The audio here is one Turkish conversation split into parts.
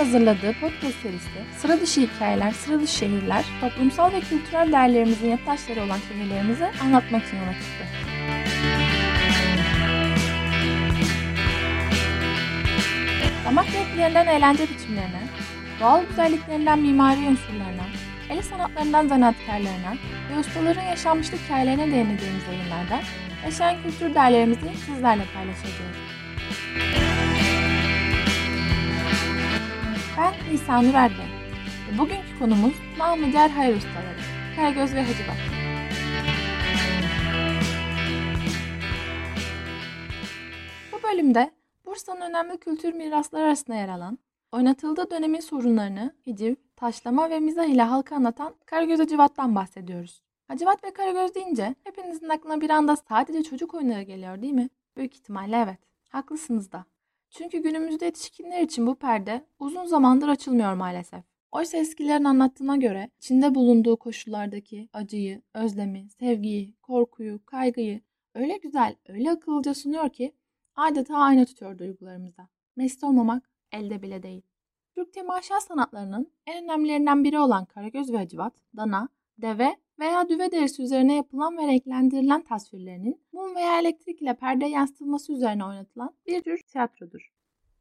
hazırladığı podcast serisi Sıra dışı hikayeler, sıra dışı şehirler, toplumsal ve kültürel değerlerimizin yapıtaşları olan şehirlerimizi anlatmak için yola çıktı. Damak zevklerinden eğlence biçimlerine, doğal güzelliklerinden mimari unsurlarına, el sanatlarından zanaatkarlarına ve ustaların yaşanmışlık hikayelerine değineceğimiz yayınlarda yaşayan kültür değerlerimizi sizlerle paylaşacağız. Ben Nisan Erdem ve bugünkü konumuz namı diğer hayır ustaları, Karagöz ve Hacivat. Bu bölümde Bursa'nın önemli kültür mirasları arasında yer alan, oynatıldığı dönemin sorunlarını hiciv, taşlama ve mizah ile halka anlatan Karagöz Hacivat'tan bahsediyoruz. Hacivat ve Karagöz deyince hepinizin aklına bir anda sadece çocuk oyunları geliyor değil mi? Büyük ihtimalle evet. Haklısınız da. Çünkü günümüzde yetişkinler için bu perde uzun zamandır açılmıyor maalesef. Oysa eskilerin anlattığına göre içinde bulunduğu koşullardaki acıyı, özlemi, sevgiyi, korkuyu, kaygıyı öyle güzel, öyle akıllıca sunuyor ki adeta ayna tutuyor duygularımıza. Mesut olmamak elde bile değil. Türk temaşa sanatlarının en önemlilerinden biri olan Karagöz ve Hacivat, dana, deve veya düve derisi üzerine yapılan ve renklendirilen tasvirlerinin mum veya elektrik ile perde yansıtılması üzerine oynatılan bir tür tiyatrodur.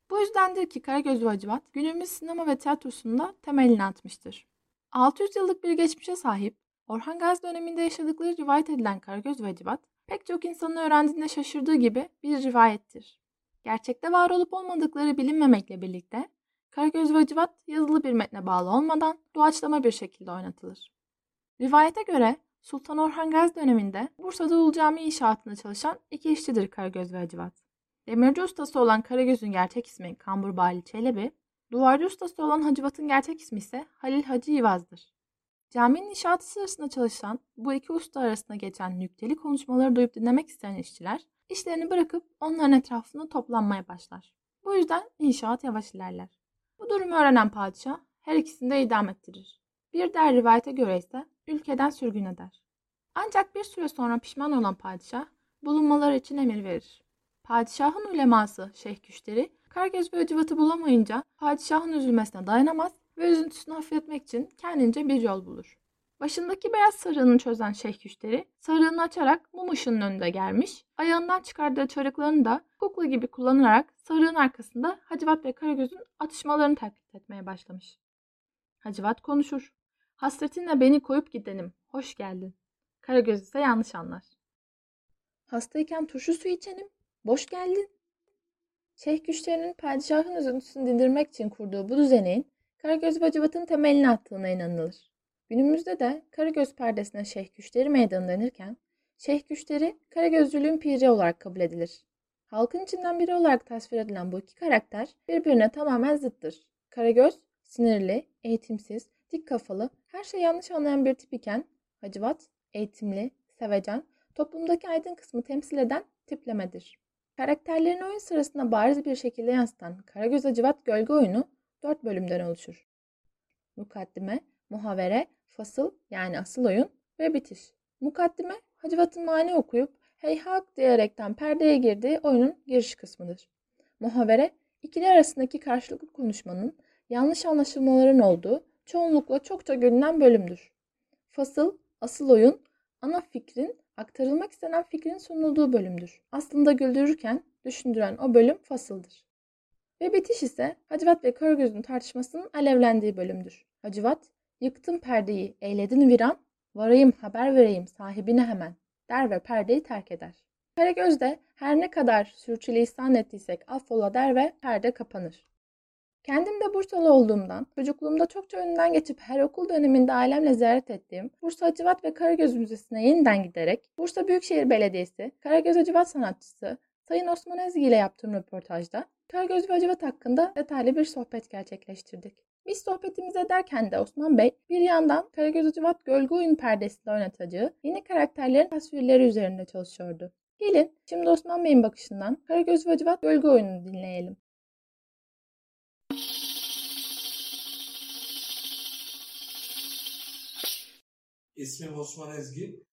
Bu yüzdendir ki Karagöz Hacivat günümüz sinema ve tiyatrosunda temelini atmıştır. 600 yıllık bir geçmişe sahip, Orhan Gazi döneminde yaşadıkları rivayet edilen Karagöz Hacivat, pek çok insanın öğrendiğinde şaşırdığı gibi bir rivayettir. Gerçekte var olup olmadıkları bilinmemekle birlikte, Karagöz Hacivat yazılı bir metne bağlı olmadan doğaçlama bir şekilde oynatılır. Rivayete göre Sultan Orhan Gazi döneminde Bursa'da Ulu Cami inşaatında çalışan iki işçidir Karagöz ve Hacivat. Demirci ustası olan Karagöz'ün gerçek ismi Kambur Bali Çelebi, duvarcı ustası olan Hacivat'ın gerçek ismi ise Halil Hacı Yivaz'dır. Caminin inşaatı sırasında çalışan bu iki usta arasında geçen nükteli konuşmaları duyup dinlemek isteyen işçiler işlerini bırakıp onların etrafında toplanmaya başlar. Bu yüzden inşaat yavaş ilerler. Bu durumu öğrenen padişah her ikisini de idam ettirir. Bir diğer rivayete göre ise ülkeden sürgün eder. Ancak bir süre sonra pişman olan padişah bulunmaları için emir verir. Padişahın uleması Şeyh Küşteri, Karagöz ve Hacivat'ı bulamayınca padişahın üzülmesine dayanamaz ve üzüntüsünü hafifletmek için kendince bir yol bulur. Başındaki beyaz sarığını çözen Şeyh Küşteri, sarığını açarak mum ışığının önünde gelmiş, ayağından çıkardığı çarıklarını da kukla gibi kullanarak sarığın arkasında Hacivat ve Karagöz'ün atışmalarını taklit etmeye başlamış. Hacivat konuşur. Hasretinle beni koyup gidelim. Hoş geldin. Karagöz ise yanlış anlar. Hastayken turşu su içelim. Boş geldin. Şeyh güçlerinin padişahın üzüntüsünü dindirmek için kurduğu bu düzeneğin Karagöz ve Hacivat'ın temelini attığına inanılır. Günümüzde de Karagöz perdesine Şeyh Güçleri meydanı denirken, Şeyh Güçleri Karagözcülüğün piri olarak kabul edilir. Halkın içinden biri olarak tasvir edilen bu iki karakter birbirine tamamen zıttır. Karagöz, sinirli, eğitimsiz, dik kafalı, her şeyi yanlış anlayan bir tip iken Hacivat, eğitimli, sevecen, toplumdaki aydın kısmı temsil eden tiplemedir. Karakterlerini oyun sırasında bariz bir şekilde yansıtan Karagöz Hacivat gölge oyunu dört bölümden oluşur. Mukaddime, muhavere, fasıl yani asıl oyun ve bitiş. Mukaddime, Hacivat'ın mani okuyup heyhak diyerekten perdeye girdiği oyunun giriş kısmıdır. Muhavere, ikili arasındaki karşılıklı konuşmanın, yanlış anlaşılmaların olduğu çoğunlukla çokça görünen bölümdür. Fasıl, asıl oyun, ana fikrin, aktarılmak istenen fikrin sunulduğu bölümdür. Aslında güldürürken düşündüren o bölüm fasıldır. Ve bitiş ise Hacivat ve Karagöz'ün tartışmasının alevlendiği bölümdür. Hacivat, yıktım perdeyi, eyledin viran, varayım haber vereyim sahibine hemen der ve perdeyi terk eder. Karagöz de her ne kadar sürçülisan ettiysek affola der ve perde kapanır. Kendim de Bursalı olduğumdan, çocukluğumda çokça önünden geçip her okul döneminde ailemle ziyaret ettiğim Bursa Hacivat ve Karagöz Müzesi'ne yeniden giderek Bursa Büyükşehir Belediyesi Karagöz Hacivat sanatçısı Sayın Osman Ezgi ile yaptığım röportajda Karagöz ve Hacivat hakkında detaylı bir sohbet gerçekleştirdik. Biz sohbetimizi ederken de Osman Bey bir yandan Karagöz Hacivat gölge oyun perdesinde oynatacağı yeni karakterlerin tasvirleri üzerinde çalışıyordu. Gelin şimdi Osman Bey'in bakışından Karagöz ve Hacivat gölge oyununu dinleyelim. İsmim Osman Ezgi.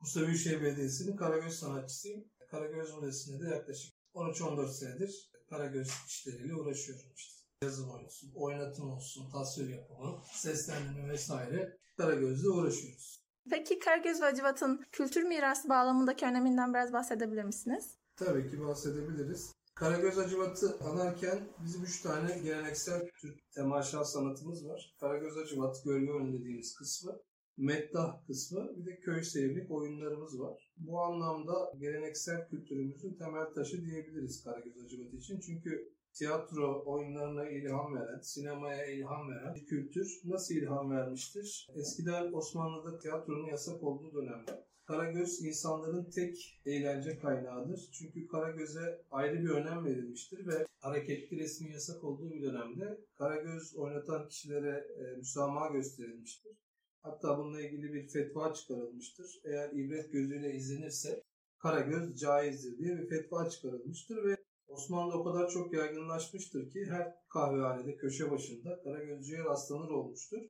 Bursa Büyükşehir Belediyesi'nin Karagöz sanatçısıyım. Karagöz Müzesi'nde de yaklaşık 13-14 senedir Karagöz işleriyle uğraşıyorum işte. yazım olsun, oynatım olsun, tasvir yapımı, seslendirme vesaire Karagöz'le uğraşıyoruz. Peki Karagöz ve Hacivat'ın kültür mirası bağlamındaki öneminden biraz bahsedebilir misiniz? Tabii ki bahsedebiliriz. Karagöz Hacivat'ı anarken bizim üç tane geleneksel Türk temaşa sanatımız var. Karagöz Hacivat gölge oyunu dediğimiz kısmı, meddah kısmı bir de köy seyirlik oyunlarımız var. Bu anlamda geleneksel kültürümüzün temel taşı diyebiliriz Karagöz Hacivat için. Çünkü tiyatro oyunlarına ilham veren, sinemaya ilham veren bir kültür nasıl ilham vermiştir? Eskiden Osmanlı'da tiyatronun yasak olduğu dönemde Karagöz insanların tek eğlence kaynağıdır. Çünkü Karagöz'e ayrı bir önem verilmiştir ve hareketli resmin yasak olduğu bir dönemde Karagöz oynatan kişilere e, müsamaha gösterilmiştir. Hatta bununla ilgili bir fetva çıkarılmıştır. Eğer ibret gözüyle izlenirse Karagöz caizdir diye bir fetva çıkarılmıştır ve Osmanlı'da o kadar çok yaygınlaşmıştır ki her kahvehanede köşe başında Karagözcüye rastlanır olmuştur.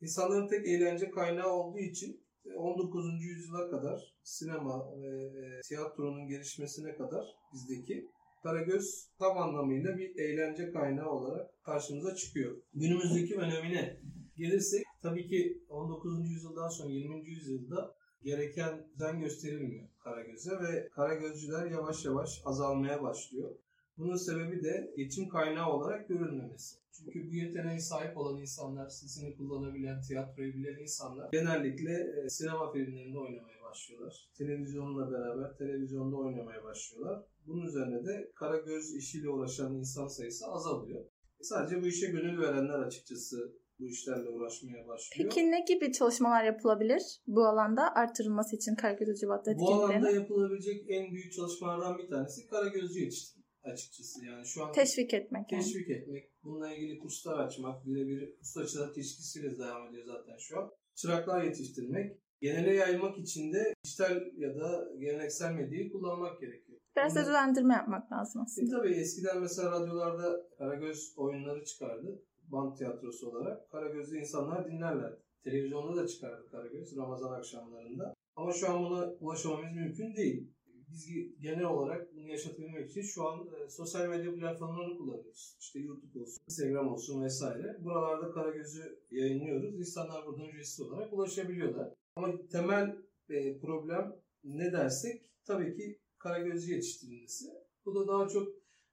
İnsanların tek eğlence kaynağı olduğu için 19. yüzyıla kadar sinema ve e, tiyatronun gelişmesine kadar bizdeki Karagöz tam anlamıyla bir eğlence kaynağı olarak karşımıza çıkıyor. Günümüzdeki önemine gelirsek tabii ki 19. yüzyıldan sonra 20. yüzyılda gereken düzen gösterilmiyor Karagöz'e ve Karagözcüler yavaş yavaş azalmaya başlıyor. Bunun sebebi de geçim kaynağı olarak görülmemesi. Çünkü bu yeteneğe sahip olan insanlar, sesini kullanabilen, tiyatroyu bilen insanlar genellikle e, sinema filmlerinde oynamaya başlıyorlar. Televizyonla beraber televizyonda oynamaya başlıyorlar. Bunun üzerine de Karagöz işiyle uğraşan insan sayısı azalıyor. Sadece bu işe gönül verenler açıkçası bu işlerle uğraşmaya başlıyor. Peki ne gibi çalışmalar yapılabilir bu alanda artırılması için Karagöz Hacivat'ta Bu alanda yapılabilecek en büyük çalışmalardan bir tanesi Karagözcü yetiştirme açıkçası. Yani şu an Teşvik etmek yani. teşvik etmek, bununla ilgili kurslar açmak, birebir usta çırak ilişkisiyle devam ediyor zaten şu an. Çıraklar yetiştirmek, genele yaymak için de dijital ya da geleneksel medyayı kullanmak gerekiyor. Biraz da düzendirme yapmak lazım E aslında. tabii eskiden mesela radyolarda Karagöz oyunları çıkardı. Band tiyatrosu olarak. Karagöz'ü insanlar dinlerlerdi. Televizyonda da çıkardı Karagöz Ramazan akşamlarında. Ama şu an buna ulaşmamız mümkün değil. Biz genel olarak bunu yaşatabilmek için şu an e, sosyal medya platformlarını kullanıyoruz. İşte YouTube olsun, Instagram olsun vesaire. Buralarda Karagöz'ü yayınlıyoruz. İnsanlar buradan ücretsiz olarak ulaşabiliyorlar. Ama temel e, problem ne dersek tabii ki Karagöz'ü yetiştirilmesi. Bu da daha çok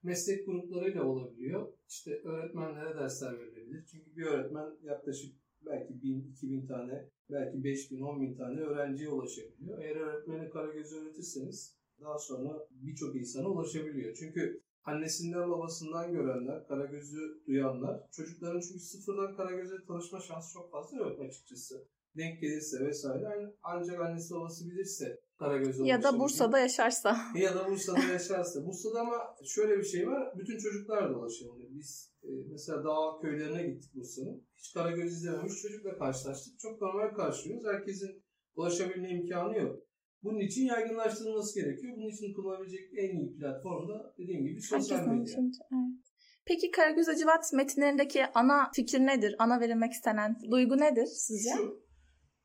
meslek gruplarıyla olabiliyor. İşte öğretmenlere dersler verilebilir. Çünkü bir öğretmen yaklaşık belki 1000-2000 tane, belki 5000 10.000 tane öğrenciye ulaşabiliyor. Eğer öğretmeni Karagöz'ü öğretirseniz daha sonra birçok insana ulaşabiliyor. Çünkü annesinden babasından görenler, Karagöz'ü duyanlar, çocukların çünkü sıfırdan Karagöz'e tanışma şansı çok fazla yok açıkçası. Denk gelirse vesaire. Yani ancak annesi babası bilirse Karagöz'e Ya da. Bursa'da yaşarsa. Ya da Bursa'da yaşarsa. Bursa'da ama şöyle bir şey var. Bütün çocuklar ulaşabilir. Biz e, mesela dağ köylerine gittik Bursa'nın. Hiç Karagöz izlememiş çocukla karşılaştık. Çok normal karşılıyoruz. Herkesin ulaşabilme imkanı yok. Bunun için yaygınlaştırılması gerekiyor. Bunun için kullanabilecek en iyi platform da dediğim gibi sosyal medya. ulaşınca, evet. Peki Karagöz Hacivat metinlerindeki ana fikir nedir? Ana verilmek istenen duygu nedir sizce? Şu,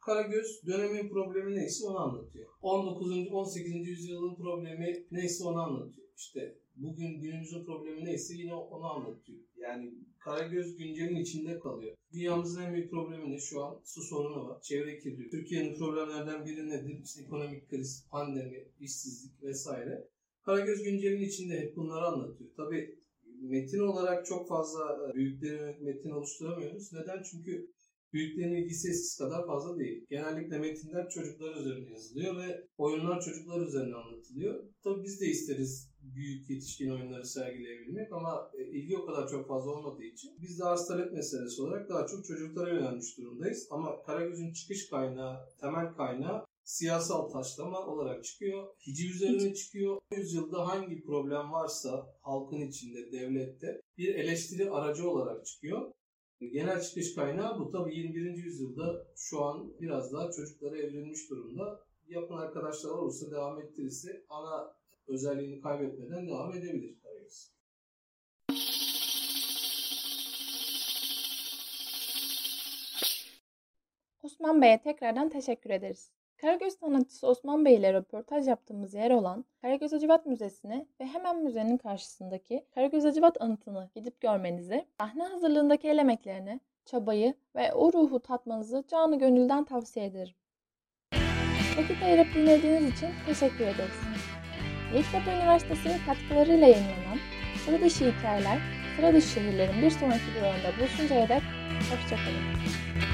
Karagöz dönemin problemi neyse onu anlatıyor. 19. 18. yüzyılın problemi neyse onu anlatıyor. İşte bugün günümüzün problemi neyse yine onu anlatıyor. Yani Karagöz güncelin içinde kalıyor. Dünyamızın en büyük problemi ne şu an? Su sorunu var, çevre kirliliği. Türkiye'nin problemlerden biri nedir? İşte ekonomik kriz, pandemi, işsizlik vesaire. Karagöz güncelin içinde hep bunları anlatıyor. Tabii metin olarak çok fazla büyüklerin metin oluşturamıyoruz. Neden? Çünkü büyüklerin ilgisi kadar fazla değil. Genellikle metinler çocuklar üzerine yazılıyor ve oyunlar çocuklar üzerine anlatılıyor. Tabii biz de isteriz büyük yetişkin oyunları sergileyebilmek ama e, ilgi o kadar çok fazla olmadığı için biz de arz talep meselesi olarak daha çok çocuklara yönelmiş durumdayız. Ama Karagöz'ün çıkış kaynağı, temel kaynağı siyasal taşlama olarak çıkıyor. Hiciv üzerine çıkıyor. Yüzyılda hangi problem varsa halkın içinde, devlette bir eleştiri aracı olarak çıkıyor. Genel çıkış kaynağı bu. Tabii 21. yüzyılda şu an biraz daha çocuklara evrilmiş durumda. Yapın arkadaşlar olursa devam ettirirse ana özelliğini kaybetmeden devam edebilir Karagöz. Osman Bey'e tekrardan teşekkür ederiz. Karagöz sanatçısı Osman Bey ile röportaj yaptığımız yer olan Karagöz Hacivat Müzesi'ne ve hemen müzenin karşısındaki Karagöz Hacivat anıtını gidip görmenizi, sahne hazırlığındaki el emeklerini, çabayı ve o ruhu tatmanızı canı gönülden tavsiye ederim. Vakit ayırıp dinlediğiniz için teşekkür ederiz. Yeditepe Üniversitesi'nin katkılarıyla yayınlanan Sıra Dışı Hikayeler, Sıra Dışı Şehirlerin bir sonraki durağında buluşuncaya dek hoşçakalın.